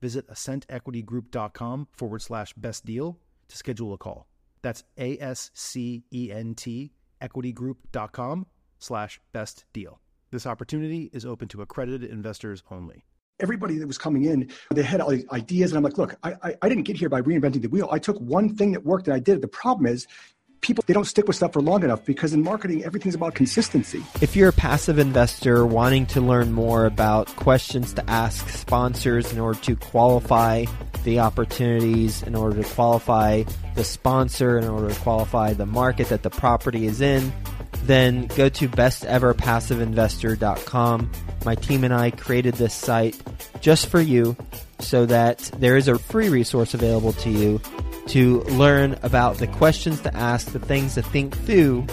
visit ascentequitygroup.com forward slash best deal to schedule a call. That's A S C E N T equitygroup.com slash best deal. This opportunity is open to accredited investors only. Everybody that was coming in, they had all these ideas, and I'm like, look, I, I, I didn't get here by reinventing the wheel. I took one thing that worked and I did it. The problem is people they don't stick with stuff for long enough because in marketing everything's about consistency. If you're a passive investor wanting to learn more about questions to ask sponsors in order to qualify the opportunities, in order to qualify the sponsor, in order to qualify the market that the property is in, then go to besteverpassiveinvestor.com. My team and I created this site just for you so that there is a free resource available to you to learn about the questions to ask, the things to think through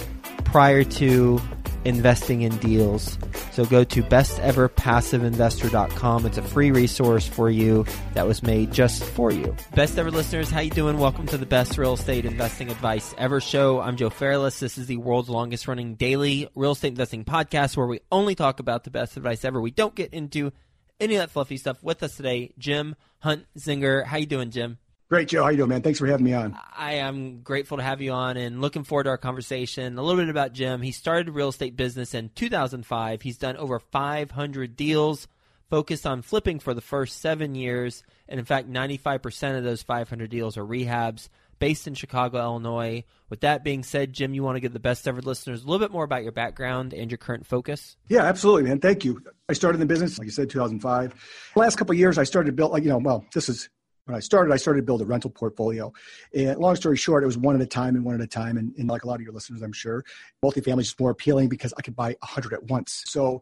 prior to investing in deals. So go to besteverpassiveinvestor.com. It's a free resource for you that was made just for you. Best ever listeners, how you doing? Welcome to the best real estate investing advice ever show. I'm Joe Fairless. This is the world's longest running daily real estate investing podcast where we only talk about the best advice ever. We don't get into any of that fluffy stuff. With us today, Jim Hunt Zinger. How you doing, Jim? Great, Joe. How you doing, man? Thanks for having me on. I am grateful to have you on and looking forward to our conversation. A little bit about Jim. He started a real estate business in 2005. He's done over 500 deals, focused on flipping for the first seven years. And in fact, 95% of those 500 deals are rehabs based in Chicago, Illinois. With that being said, Jim, you want to give the best ever listeners a little bit more about your background and your current focus? Yeah, absolutely, man. Thank you. I started in the business, like you said, 2005. The last couple of years, I started to build, like, you know, well, this is when I started, I started to build a rental portfolio. And long story short, it was one at a time and one at a time. And, and like a lot of your listeners, I'm sure, multifamily is more appealing because I could buy 100 at once. So,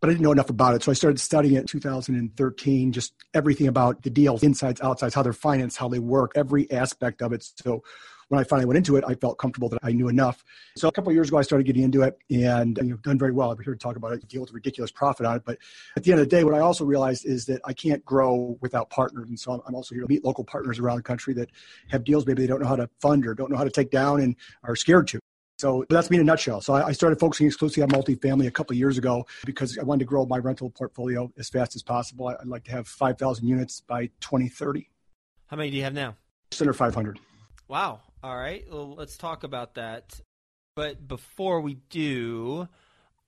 but I didn't know enough about it. So I started studying it in 2013, just everything about the deals, insides, outsides, how they're financed, how they work, every aspect of it. So when I finally went into it, I felt comfortable that I knew enough. So a couple years ago, I started getting into it and you've done very well. I'm here to talk about it, deal with ridiculous profit on it. But at the end of the day, what I also realized is that I can't grow without partners. And so I'm also here to meet local partners around the country that have deals maybe they don't know how to fund or don't know how to take down and are scared to. So that's me in a nutshell. So I started focusing exclusively on multifamily a couple of years ago because I wanted to grow my rental portfolio as fast as possible. I'd like to have 5,000 units by 2030. How many do you have now? Just under 500. Wow. All right. Well, let's talk about that. But before we do,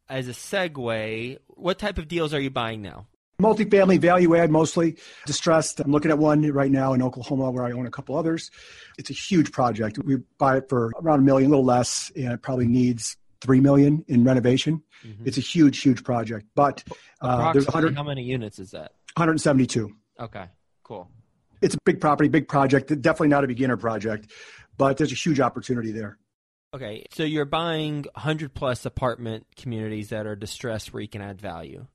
as a segue, what type of deals are you buying now? Multifamily value add, mostly distressed. I'm looking at one right now in Oklahoma where I own a couple others. It's a huge project. We buy it for around a million, a little less, and it probably needs three million in renovation. Mm-hmm. It's a huge, huge project. But uh, there's 100. How many units is that? 172. Okay, cool. It's a big property, big project. Definitely not a beginner project but there's a huge opportunity there. Okay, so you're buying 100 plus apartment communities that are distressed where you can add value.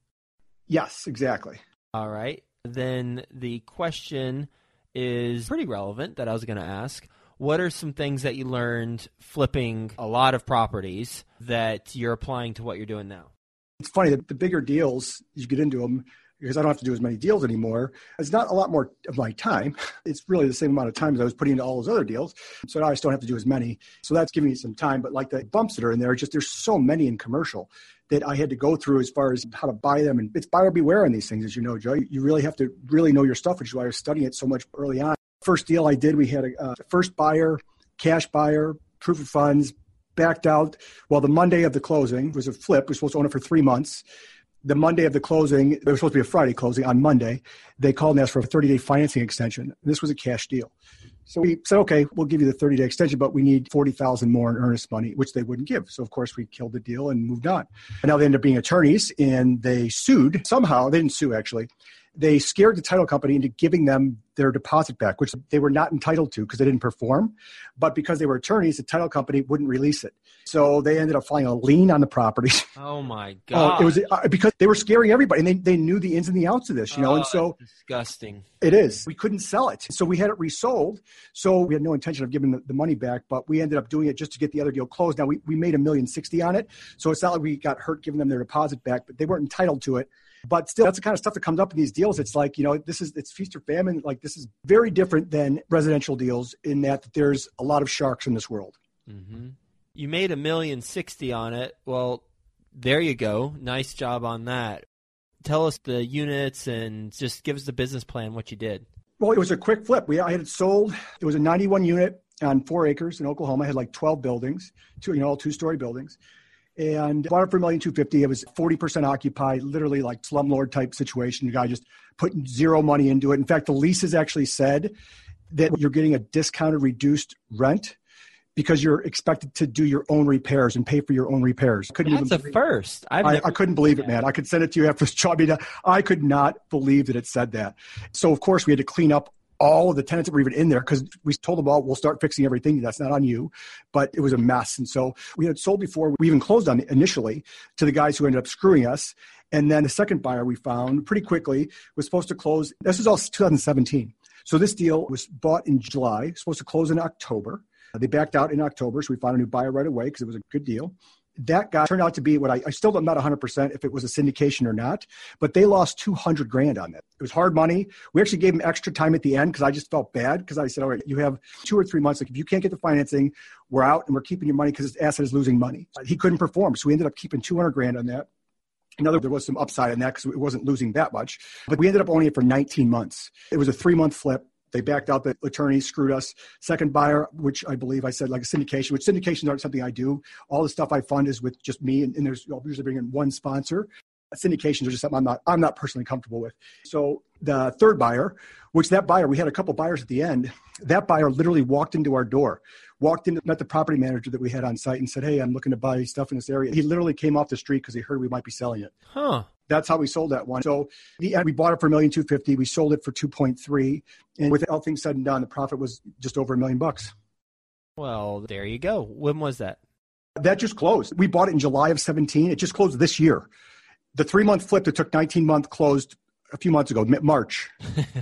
Yes, exactly. All right. Then the question is pretty relevant that I was going to ask. What are some things that you learned flipping a lot of properties that you're applying to what you're doing now? It's funny that the bigger deals, you get into them, because I don't have to do as many deals anymore. It's not a lot more of my time. It's really the same amount of time as I was putting into all those other deals. So now I just don't have to do as many. So that's giving me some time. But like the bumps that are in there, just there's so many in commercial that I had to go through as far as how to buy them. And it's buyer beware on these things, as you know, Joe. You really have to really know your stuff, which is why I was studying it so much early on. First deal I did, we had a uh, first buyer, cash buyer, proof of funds, backed out. Well, the Monday of the closing was a flip. We are supposed to own it for three months the Monday of the closing, it was supposed to be a Friday closing on Monday. They called and asked for a 30 day financing extension. This was a cash deal. So we said, okay, we'll give you the 30 day extension, but we need 40,000 more in earnest money, which they wouldn't give. So of course we killed the deal and moved on. And now they ended up being attorneys and they sued somehow. They didn't sue actually they scared the title company into giving them their deposit back, which they were not entitled to because they didn't perform. But because they were attorneys, the title company wouldn't release it. So they ended up filing a lien on the property. Oh my god! Uh, it was uh, because they were scaring everybody, and they, they knew the ins and the outs of this, you know. Oh, and so disgusting. It is. We couldn't sell it, so we had it resold. So we had no intention of giving the, the money back, but we ended up doing it just to get the other deal closed. Now we we made a million sixty on it, so it's not like we got hurt giving them their deposit back, but they weren't entitled to it but still, that's the kind of stuff that comes up in these deals. It's like, you know, this is, it's feast or famine. Like, this is very different than residential deals in that there's a lot of sharks in this world. Mm-hmm. You made a million sixty on it. Well, there you go. Nice job on that. Tell us the units and just give us the business plan, what you did. Well, it was a quick flip. We I had it sold. It was a 91 unit on four acres in Oklahoma. I had like 12 buildings, two, you know, all two story buildings and bought it for a million two fifty. It was forty percent occupied, literally like slumlord type situation. The guy just put zero money into it. In fact, the leases actually said that you're getting a discounted, reduced rent because you're expected to do your own repairs and pay for your own repairs. Couldn't That's even a first. I, I, couldn't believe it, man. I could send it to you after this job. I, mean, I could not believe that it said that. So of course we had to clean up all of the tenants that were even in there because we told them all we'll start fixing everything. That's not on you, but it was a mess. And so we had sold before we even closed on it initially to the guys who ended up screwing us. And then the second buyer we found pretty quickly was supposed to close. This was all 2017. So this deal was bought in July, supposed to close in October. They backed out in October, so we found a new buyer right away because it was a good deal that guy turned out to be what I, I still am not 100% if it was a syndication or not, but they lost 200 grand on it. It was hard money. We actually gave him extra time at the end because I just felt bad because I said, all right, you have two or three months. Like if you can't get the financing, we're out and we're keeping your money because this asset is losing money. He couldn't perform. So we ended up keeping 200 grand on that. Another, there was some upside in that because it wasn't losing that much, but we ended up owning it for 19 months. It was a three month flip. They backed out. The attorneys screwed us. Second buyer, which I believe I said like a syndication, which syndications aren't something I do. All the stuff I fund is with just me, and, and there's I'll usually bring in one sponsor. Syndications are just something I'm not I'm not personally comfortable with. So the third buyer, which that buyer, we had a couple buyers at the end. That buyer literally walked into our door, walked in, met the property manager that we had on site, and said, "Hey, I'm looking to buy stuff in this area." He literally came off the street because he heard we might be selling it. Huh. That's how we sold that one. So the we bought it for a million two fifty. We sold it for two point three, and with all things said and done, the profit was just over a million bucks. Well, there you go. When was that? That just closed. We bought it in July of seventeen. It just closed this year. The three month flip that took nineteen month closed a few months ago, March.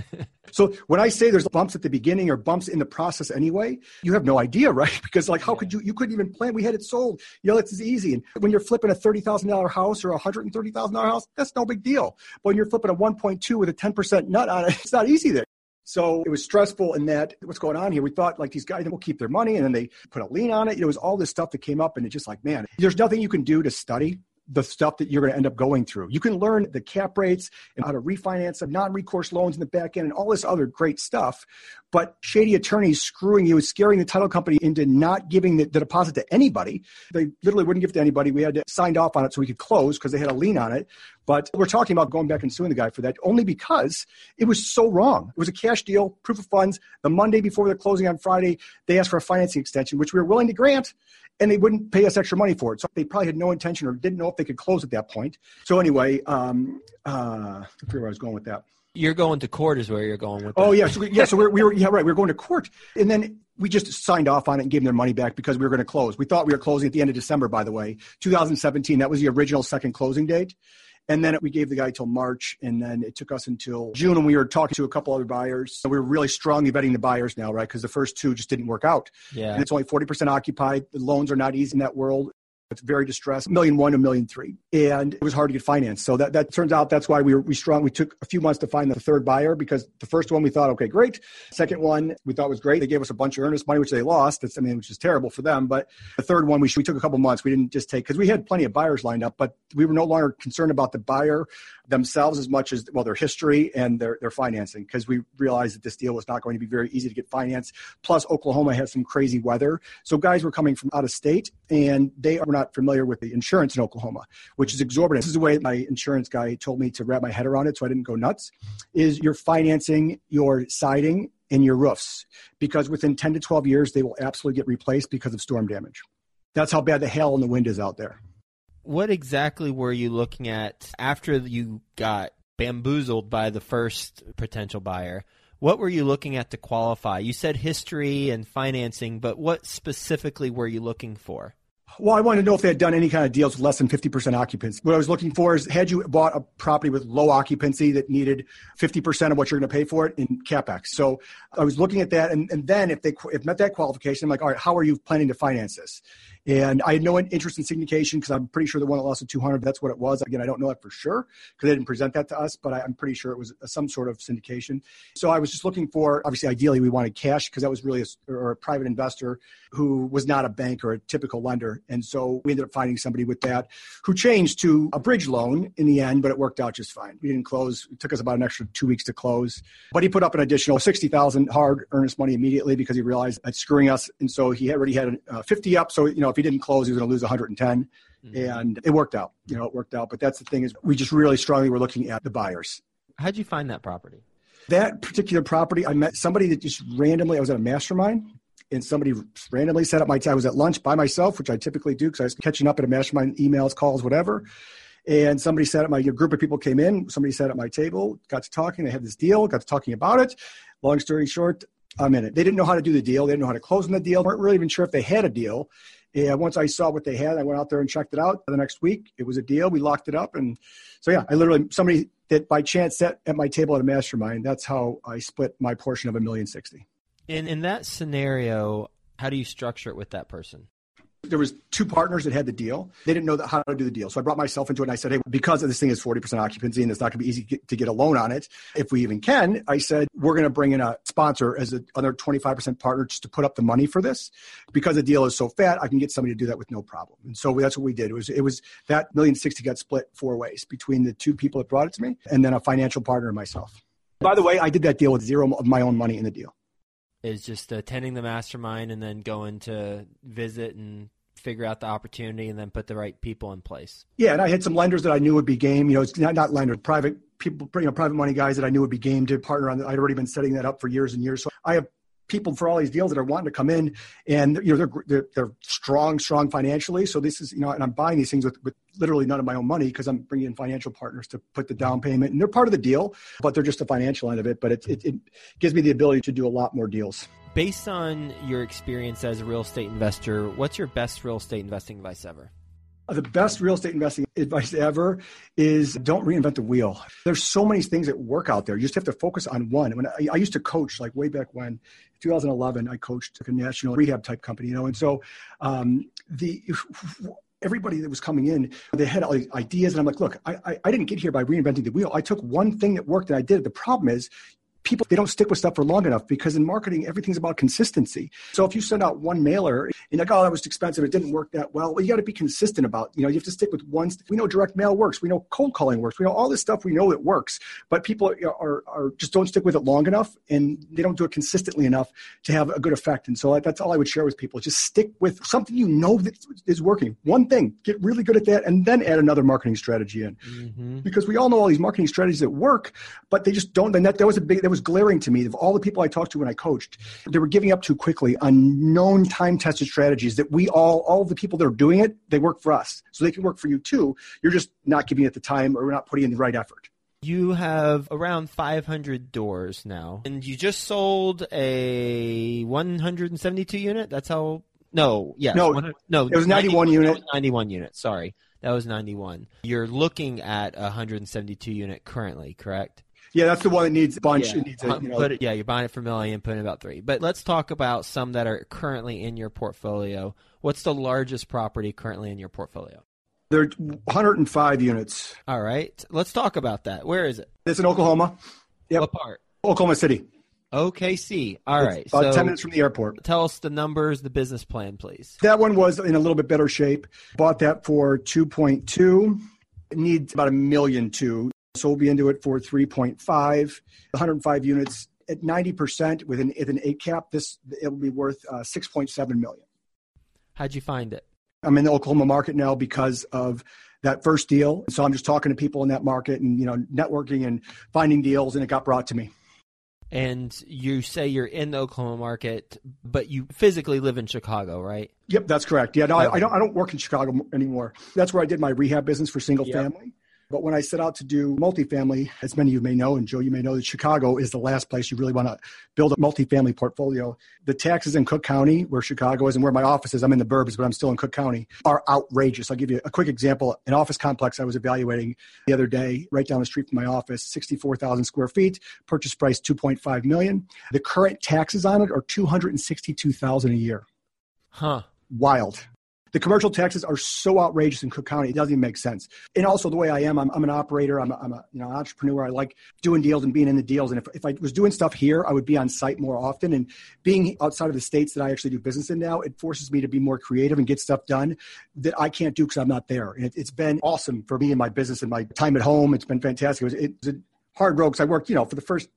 so when I say there's bumps at the beginning or bumps in the process anyway, you have no idea, right? Because like, how could you? You couldn't even plan. We had it sold. You know, it's easy. And when you're flipping a thirty thousand dollar house or a hundred and thirty thousand dollar house, that's no big deal. But when you're flipping a one point two with a ten percent nut on it, it's not easy there. So it was stressful in that what's going on here. We thought like these guys will keep their money and then they put a lien on it. It was all this stuff that came up and it's just like, man, there's nothing you can do to study the stuff that you're going to end up going through. You can learn the cap rates and how to refinance some non-recourse loans in the back end and all this other great stuff. But shady attorneys screwing you, scaring the title company into not giving the, the deposit to anybody. They literally wouldn't give it to anybody. We had to signed off on it so we could close because they had a lien on it. But we're talking about going back and suing the guy for that only because it was so wrong. It was a cash deal, proof of funds. The Monday before the closing on Friday, they asked for a financing extension, which we were willing to grant and they wouldn't pay us extra money for it. So they probably had no intention or didn't know if they could close at that point. So anyway, um, uh, I forget where I was going with that. You're going to court, is where you're going with. Oh, that. Oh yeah, so we, yeah, so we were, we were yeah right. We were going to court, and then we just signed off on it and gave them their money back because we were going to close. We thought we were closing at the end of December, by the way, 2017. That was the original second closing date. And then we gave the guy till March, and then it took us until June, and we were talking to a couple other buyers. So we were really strongly vetting the buyers now, right? Because the first two just didn't work out. Yeah. And it's only 40% occupied. The loans are not easy in that world. It's very distressed, million one, a million three. And it was hard to get financed. So that, that turns out that's why we were we strong. We took a few months to find the third buyer because the first one we thought, okay, great. Second one we thought was great. They gave us a bunch of earnest money, which they lost. That's, I mean, which is terrible for them. But the third one we, we took a couple months. We didn't just take, because we had plenty of buyers lined up, but we were no longer concerned about the buyer themselves as much as well their history and their, their financing because we realized that this deal was not going to be very easy to get financed plus oklahoma has some crazy weather so guys were coming from out of state and they are not familiar with the insurance in Oklahoma, which is exorbitant. This is the way my insurance guy told me to wrap my head around it so I didn't go nuts. Is you're financing your siding and your roofs because within 10 to 12 years they will absolutely get replaced because of storm damage. That's how bad the hail and the wind is out there. What exactly were you looking at after you got bamboozled by the first potential buyer? What were you looking at to qualify? You said history and financing, but what specifically were you looking for? Well, I wanted to know if they had done any kind of deals with less than 50% occupancy. What I was looking for is had you bought a property with low occupancy that needed 50% of what you're going to pay for it in capex. So I was looking at that. And, and then if they if met that qualification, I'm like, all right, how are you planning to finance this? And I had no interest in syndication because I'm pretty sure the one that lost at 200, that's what it was. Again, I don't know that for sure because they didn't present that to us, but I, am pretty sure it was some sort of syndication. So I was just looking for, obviously, ideally, we wanted cash because that was really a, or a private investor who was not a bank or a typical lender. And so we ended up finding somebody with that who changed to a bridge loan in the end, but it worked out just fine. We didn't close. It took us about an extra two weeks to close, but he put up an additional 60,000 hard earnest money immediately because he realized it's screwing us. And so he already had uh, 50 up. So, you know, if he didn't close, he was going to lose 110. Mm-hmm. And it worked out. You know, it worked out. But that's the thing is we just really strongly were looking at the buyers. How'd you find that property? That particular property, I met somebody that just randomly, I was at a mastermind and somebody randomly set up my, table. I was at lunch by myself, which I typically do because I was catching up at a mastermind, emails, calls, whatever. And somebody sat at my group of people came in. Somebody sat at my table, got to talking. They had this deal, got to talking about it. Long story short, I'm in it. They didn't know how to do the deal. They didn't know how to close on the deal. weren't really even sure if they had a deal. And once I saw what they had, I went out there and checked it out. The next week, it was a deal. We locked it up, and so yeah, I literally somebody that by chance sat at my table at a mastermind. That's how I split my portion of a million sixty. In in that scenario, how do you structure it with that person? There was two partners that had the deal. They didn't know how to do the deal. So I brought myself into it and I said, hey, because this thing is 40% occupancy and it's not going to be easy to get a loan on it, if we even can, I said, we're going to bring in a sponsor as another 25% partner just to put up the money for this. Because the deal is so fat, I can get somebody to do that with no problem. And so that's what we did. It was, it was that million sixty got split four ways between the two people that brought it to me and then a financial partner and myself. By the way, I did that deal with zero of my own money in the deal is just attending the mastermind and then going to visit and figure out the opportunity and then put the right people in place. Yeah, and I had some lenders that I knew would be game. You know, it's not not lenders, private people, you know, private money guys that I knew would be game to partner on. I'd already been setting that up for years and years. So I have people for all these deals that are wanting to come in, and you know they're they're, they're strong, strong financially. So this is you know, and I'm buying these things with, with literally none of my own money because I'm bringing in financial partners to put the down payment, and they're part of the deal, but they're just the financial end of it. But it, it, it gives me the ability to do a lot more deals. Based on your experience as a real estate investor, what's your best real estate investing advice ever? The best real estate investing advice ever is don't reinvent the wheel. There's so many things that work out there. You just have to focus on one. When I, I used to coach, like way back when, 2011, I coached a national rehab type company, you know, and so um, the everybody that was coming in, they had all these ideas. And I'm like, look, I, I, I, didn't get here by reinventing the wheel. I took one thing that worked and I did it. The problem is people they don't stick with stuff for long enough because in marketing everything's about consistency. So if you send out one mailer and like oh that was expensive. It didn't work that well. Well you got to be consistent about you know you have to stick with one we know direct mail works. We know cold calling works. We know all this stuff we know it works. But people are, are, are just don't stick with it long enough and they don't do it consistently enough to have a good effect. And so that's all i would share with people. Just stick with something you know that is working. One thing get really good at that and then add another marketing strategy in. Mm-hmm. because we all know all these marketing strategies that work but they just don't and that, that was a big was glaring to me of all the people I talked to when I coached. They were giving up too quickly on known time tested strategies that we all, all the people that are doing it, they work for us. So they can work for you too. You're just not giving it the time or not putting in the right effort. You have around 500 doors now, and you just sold a 172 unit. That's how. No, yes, no, no. It was 91 unit. 91 unit. Sorry, that was 91. You're looking at a 172 unit currently, correct? Yeah, that's the one that needs a bunch. Yeah, needs a, uh, you know, it, yeah you're buying it for a million, putting about three. But let's talk about some that are currently in your portfolio. What's the largest property currently in your portfolio? There are 105 units. All right, let's talk about that. Where is it? It's in Oklahoma. Yep. What part? Oklahoma City. OKC. All right. About so 10 minutes from the airport. Tell us the numbers, the business plan, please. That one was in a little bit better shape. Bought that for 2.2. It needs about a million two. So we'll be into it for 3.5, 105 units at 90% with an, with an eight cap. This it will be worth uh, 6.7 million. How'd you find it? I'm in the Oklahoma market now because of that first deal. So I'm just talking to people in that market and you know networking and finding deals, and it got brought to me. And you say you're in the Oklahoma market, but you physically live in Chicago, right? Yep, that's correct. Yeah, no. I, I, don't. I don't work in Chicago anymore. That's where I did my rehab business for single yep. family. But when I set out to do multifamily, as many of you may know, and Joe, you may know that Chicago is the last place you really want to build a multifamily portfolio. The taxes in Cook County, where Chicago is and where my office is, I'm in the burbs, but I'm still in Cook County, are outrageous. I'll give you a quick example. An office complex I was evaluating the other day, right down the street from my office, 64,000 square feet, purchase price 2.5 million. The current taxes on it are 262,000 a year. Huh. Wild the commercial taxes are so outrageous in Cook County, it doesn't even make sense. And also the way I am, I'm, I'm an operator, I'm a, I'm a you know entrepreneur. I like doing deals and being in the deals. And if, if I was doing stuff here, I would be on site more often. And being outside of the states that I actually do business in now, it forces me to be more creative and get stuff done that I can't do because I'm not there. And it, has been awesome for me and my business and my time at home. It's been fantastic. It was, it was a hard road because I worked, you know, for the first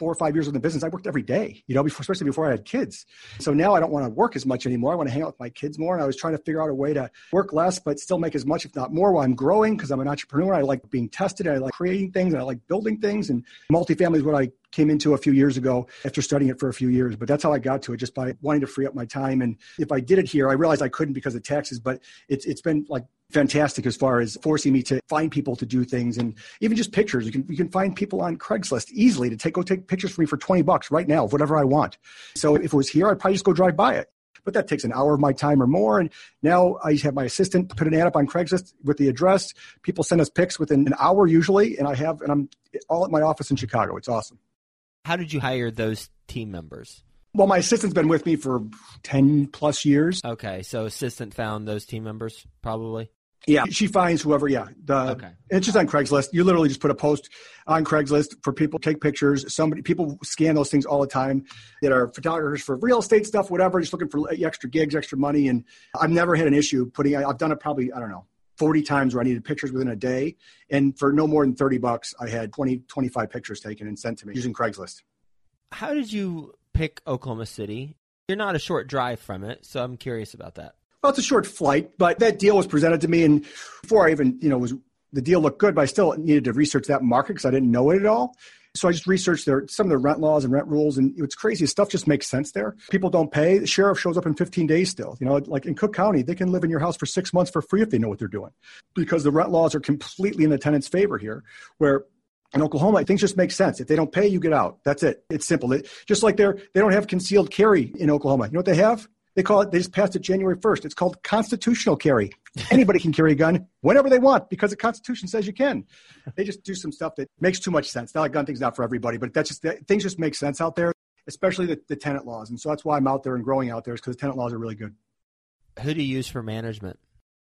four or five years in the business, I worked every day, you know, before, especially before I had kids. So now I don't want to work as much anymore. I want to hang out with my kids more. And I was trying to figure out a way to work less, but still make as much, if not more, while I'm growing because I'm an entrepreneur. I like being tested. I like creating things and I like building things. And multifamily is what I came into a few years ago after studying it for a few years. But that's how I got to it, just by wanting to free up my time. And if I did it here, I realized I couldn't because of taxes, but it's, it's been like fantastic as far as forcing me to find people to do things and even just pictures. You can you can find people on Craigslist easily to take go take pictures for me for 20 bucks right now of whatever I want. So if it was here, I'd probably just go drive by it. But that takes an hour of my time or more. And now I have my assistant put an ad up on Craigslist with the address. People send us pics within an hour usually, and I have and I'm all at my office in Chicago. It's awesome. How did you hire those team members? Well, my assistant's been with me for 10 plus years. Okay, so assistant found those team members probably? Yeah, she finds whoever. Yeah, the, okay. It's just on Craigslist. You literally just put a post on Craigslist for people to take pictures. Somebody, people scan those things all the time. That are photographers for real estate stuff, whatever. Just looking for extra gigs, extra money. And I've never had an issue putting. I've done it probably. I don't know. 40 times where I needed pictures within a day. And for no more than 30 bucks, I had 20, 25 pictures taken and sent to me using Craigslist. How did you pick Oklahoma City? You're not a short drive from it, so I'm curious about that. Well, it's a short flight, but that deal was presented to me, and before I even, you know, was the deal looked good, but I still needed to research that market because I didn't know it at all. So I just researched their some of the rent laws and rent rules, and it's crazy. Stuff just makes sense there. People don't pay. The sheriff shows up in 15 days still. You know, like in Cook County, they can live in your house for six months for free if they know what they're doing, because the rent laws are completely in the tenant's favor here. Where in Oklahoma, things just make sense. If they don't pay, you get out. That's it. It's simple. It, just like they're they don't have concealed carry in Oklahoma. You know what they have? They call it, they just passed it January 1st. It's called constitutional carry. Anybody can carry a gun whenever they want because the Constitution says you can. They just do some stuff that makes too much sense. Not like gun thing's not for everybody, but that's just, things just make sense out there, especially the, the tenant laws. And so that's why I'm out there and growing out there is because the tenant laws are really good. Who do you use for management?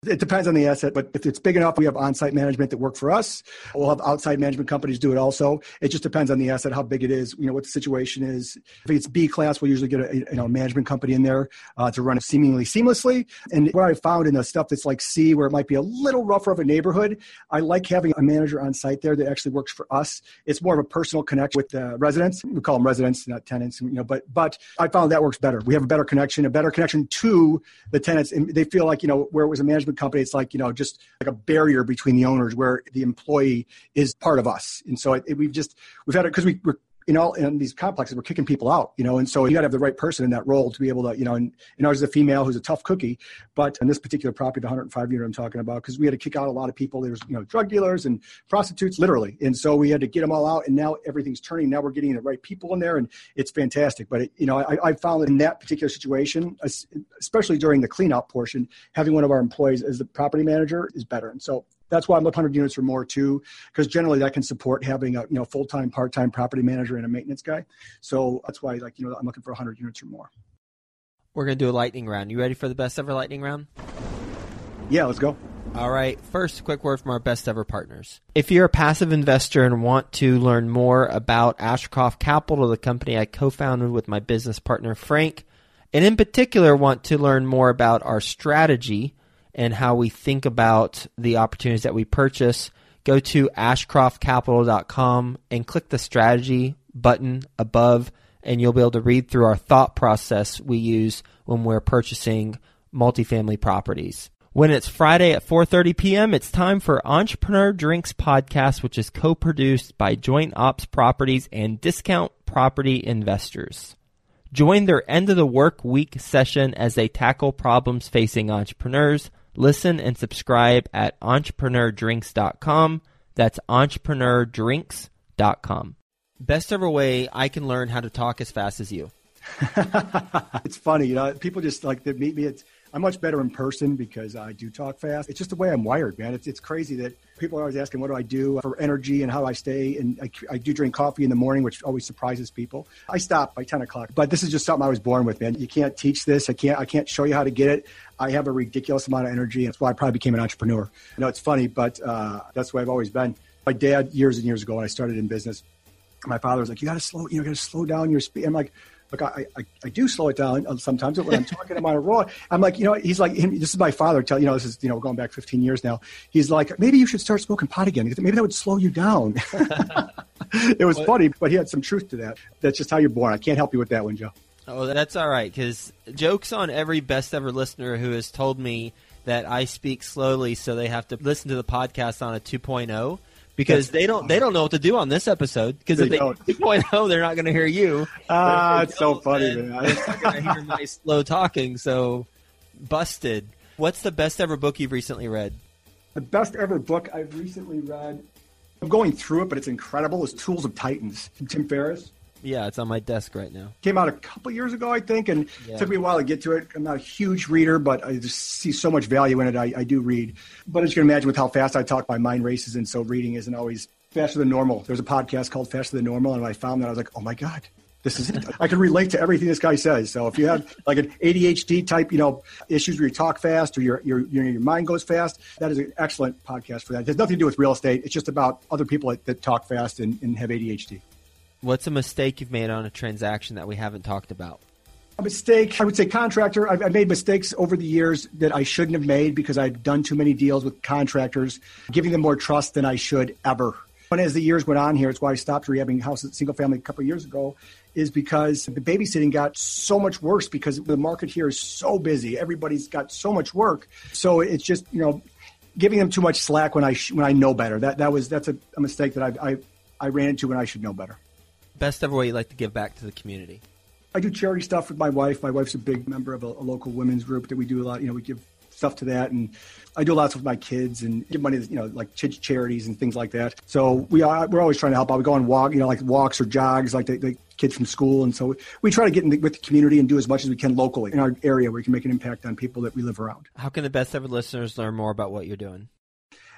It depends on the asset, but if it's big enough, we have on-site management that work for us. We'll have outside management companies do it also. It just depends on the asset, how big it is, you know, what the situation is. If it's B class, we'll usually get a you know management company in there uh, to run it seemingly seamlessly. And what I found in the stuff that's like C, where it might be a little rougher of a neighborhood, I like having a manager on site there that actually works for us. It's more of a personal connection with the residents. We call them residents, not tenants, you know. But but I found that works better. We have a better connection, a better connection to the tenants, and they feel like you know where it was a management management company, it's like, you know, just like a barrier between the owners where the employee is part of us. And so it, it, we've just, we've had it because we, we're in all in these complexes, we're kicking people out, you know, and so you got to have the right person in that role to be able to, you know, and, and ours is a female who's a tough cookie, but in this particular property, the 105 unit I'm talking about, because we had to kick out a lot of people. There was, you know, drug dealers and prostitutes, literally, and so we had to get them all out, and now everything's turning. Now we're getting the right people in there, and it's fantastic. But it, you know, I, I found that in that particular situation, especially during the cleanout portion, having one of our employees as the property manager is better. And so that's why I'm looking 100 units or more too, because generally that can support having a you know full time, part time property manager and a maintenance guy. So that's why like you know I'm looking for 100 units or more. We're gonna do a lightning round. You ready for the best ever lightning round? Yeah, let's go. All right. First, quick word from our best ever partners. If you're a passive investor and want to learn more about Ashcroft Capital, the company I co-founded with my business partner Frank, and in particular want to learn more about our strategy and how we think about the opportunities that we purchase, go to ashcroftcapital.com and click the strategy button above, and you'll be able to read through our thought process we use when we're purchasing multifamily properties. When it's Friday at 4:30 p.m., it's time for Entrepreneur Drinks podcast, which is co-produced by Joint Ops Properties and Discount Property Investors. Join their end of the work week session as they tackle problems facing entrepreneurs. Listen and subscribe at entrepreneurdrinks.com. That's entrepreneurdrinks.com. Best ever way I can learn how to talk as fast as you. it's funny, you know, people just like to meet me. It's, I'm much better in person because I do talk fast. It's just the way I'm wired, man. It's, it's crazy that people are always asking, what do I do for energy and how I stay? And I, I do drink coffee in the morning, which always surprises people. I stop by 10 o'clock, but this is just something I was born with, man. You can't teach this. I can't, I can't show you how to get it. I have a ridiculous amount of energy. That's why I probably became an entrepreneur. I know it's funny, but uh, that's the way I've always been. My dad, years and years ago, when I started in business, my father was like, you got to slow, you know, got to slow down your speed. I'm like, look, I, I, I, do slow it down uh, sometimes but when I'm talking about a raw. I'm like, you know, he's like, this is my father. Tell you know, this is you know going back 15 years now. He's like, maybe you should start smoking pot again. Maybe that would slow you down. it was what? funny, but he had some truth to that. That's just how you're born. I can't help you with that one, Joe. Oh, that's all right. Because jokes on every best ever listener who has told me that I speak slowly, so they have to listen to the podcast on a 2.0 because they don't they don't know what to do on this episode because if they don't. 2.0 they're not going to hear you. Ah, it's so funny, man. they're going to hear my slow talking. So busted. What's the best ever book you've recently read? The best ever book I've recently read. I'm going through it, but it's incredible. Is Tools of Titans, from Tim Ferriss. Yeah, it's on my desk right now. Came out a couple years ago, I think, and yeah. it took me a while to get to it. I'm not a huge reader, but I just see so much value in it. I, I do read. But as you can imagine, with how fast I talk, my mind races, and so reading isn't always faster than normal. There's a podcast called Faster Than Normal, and when I found that, I was like, oh my God, this is it. I can relate to everything this guy says. So if you have like an ADHD type, you know, issues where you talk fast or your your your, your mind goes fast, that is an excellent podcast for that. It has nothing to do with real estate. It's just about other people that, that talk fast and, and have ADHD. What's a mistake you've made on a transaction that we haven't talked about? A mistake, I would say contractor. I've, I've, made mistakes over the years that I shouldn't have made because I've done too many deals with contractors, giving them more trust than I should ever. And as the years went on here, it's why I stopped rehabbing houses, single family a couple of years ago, is because the babysitting got so much worse because the market here is so busy. Everybody's got so much work. So it's just, you know, giving them too much slack when I, when I know better. That, that was, that's a, a mistake that I, I, I ran into when I should know better best ever way you like to give back to the community? I do charity stuff with my wife. My wife's a big member of a, a local women's group that we do a lot. You know, we give stuff to that, and I do lots with my kids and give money, to, you know, like charities and things like that. So we are we're always trying to help out. We go on walk, you know, like walks or jogs, like the, the kids from school, and so we try to get in the, with the community and do as much as we can locally in our area where we can make an impact on people that we live around. How can the best ever listeners learn more about what you're doing?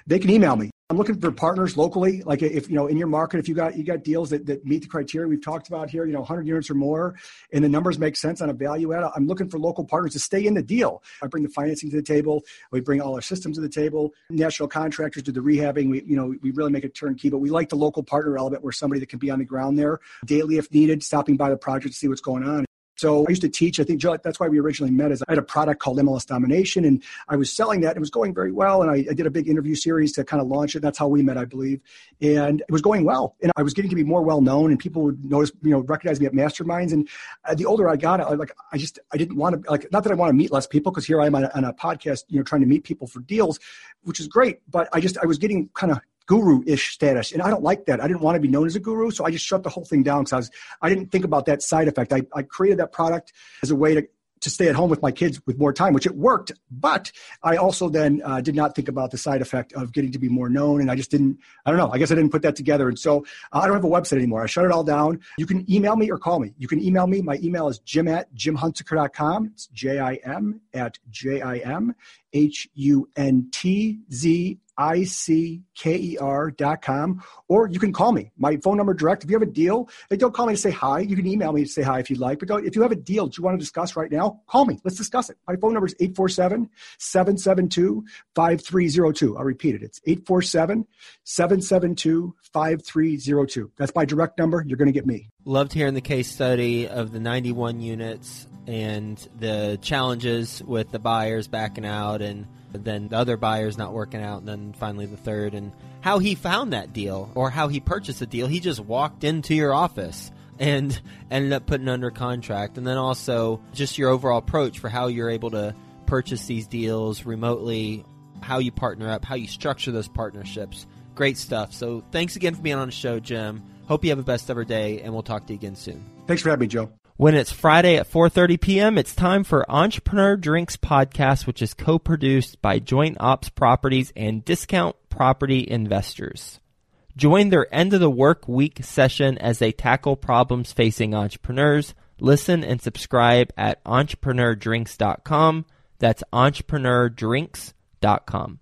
They can email me I'm looking for partners locally. Like if you know in your market, if you got you got deals that, that meet the criteria we've talked about here, you know, 100 units or more, and the numbers make sense on a value add. I'm looking for local partners to stay in the deal. I bring the financing to the table. We bring all our systems to the table. National contractors do the rehabbing. We you know we really make it turnkey, but we like the local partner element where somebody that can be on the ground there daily if needed, stopping by the project to see what's going on. So I used to teach. I think Joe, that's why we originally met. Is I had a product called MLS Domination, and I was selling that. It was going very well, and I, I, did a big interview series to kind of launch it. That's how we met, I believe, and it was going well. And I was getting to be more well known, and people would notice, you know, recognize me at masterminds. And uh, the older I got, I, like I just I didn't want to like not that I want to meet less people because here I am on a, on a podcast, you know, trying to meet people for deals, which is great. But I just I was getting kind of guru-ish status. And I don't like that. I didn't want to be known as a guru. So I just shut the whole thing down because I was I didn't think about that side effect. I, I created that product as a way to to stay at home with my kids with more time, which it worked. But I also then uh, did not think about the side effect of getting to be more known. And I just didn't, I don't know, I guess I didn't put that together. And so uh, I don't have a website anymore. I shut it all down. You can email me or call me. You can email me. My email is jim at jimhuntzicker.com. It's J I M at J I M H U N T Z I-C-K-E-R dot com, or you can call me. My phone number direct. If you have a deal, like don't call me to say hi. You can email me to say hi if you'd like. But if you have a deal that you want to discuss right now, call me. Let's discuss it. My phone number is 847-772-5302. I'll repeat it. It's 847-772-5302. That's my direct number. You're going to get me. Loved hearing the case study of the 91 units and the challenges with the buyers backing out and – then the other buyer's not working out, and then finally the third, and how he found that deal or how he purchased the deal. He just walked into your office and ended up putting under contract, and then also just your overall approach for how you're able to purchase these deals remotely, how you partner up, how you structure those partnerships. Great stuff. So thanks again for being on the show, Jim. Hope you have a best ever day, and we'll talk to you again soon. Thanks for having me, Joe. When it's Friday at 4:30 p.m., it's time for Entrepreneur Drinks podcast, which is co-produced by Joint Ops Properties and Discount Property Investors. Join their end of the work week session as they tackle problems facing entrepreneurs. Listen and subscribe at entrepreneurdrinks.com. That's entrepreneurdrinks.com.